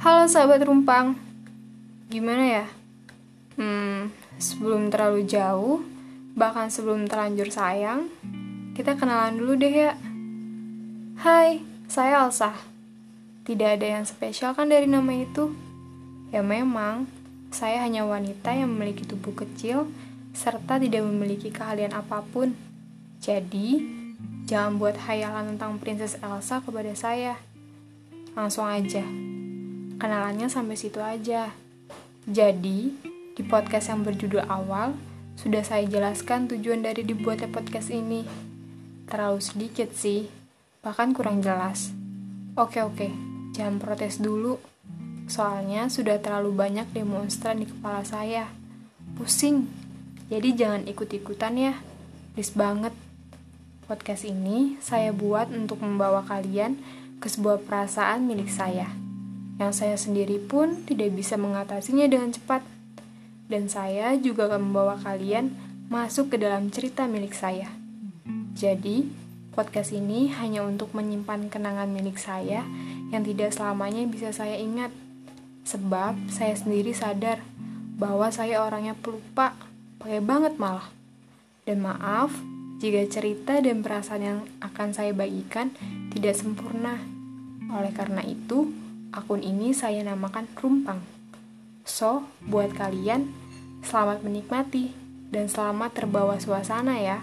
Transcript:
Halo sahabat rumpang, gimana ya? Hmm, sebelum terlalu jauh, bahkan sebelum terlanjur sayang, kita kenalan dulu deh ya. Hai, saya Elsa. Tidak ada yang spesial kan dari nama itu? Ya memang, saya hanya wanita yang memiliki tubuh kecil serta tidak memiliki keahlian apa pun. Jadi, jangan buat hayalan tentang Princess Elsa kepada saya. Langsung aja. Kenalannya sampai situ aja. Jadi, di podcast yang berjudul awal, sudah saya jelaskan tujuan dari dibuatnya podcast ini. Terlalu sedikit sih, bahkan kurang jelas. Oke oke, jangan protes dulu. Soalnya sudah terlalu banyak demonstran di kepala saya. Pusing. Jadi jangan ikut-ikutan ya. Please banget. Podcast ini saya buat untuk membawa kalian ke sebuah perasaan milik saya. Yang saya sendiri pun tidak bisa mengatasinya dengan cepat. Dan saya juga akan membawa kalian masuk ke dalam cerita milik saya. Jadi, podcast ini hanya untuk menyimpan kenangan milik saya yang tidak selamanya bisa saya ingat. Sebab saya sendiri sadar bahwa saya orangnya pelupa, pakai banget malah. Dan maaf jika cerita dan perasaan yang akan saya bagikan tidak sempurna. Oleh karena itu, akun ini saya namakan Rumpang. So, buat kalian, selamat menikmati dan selamat terbawa suasana ya.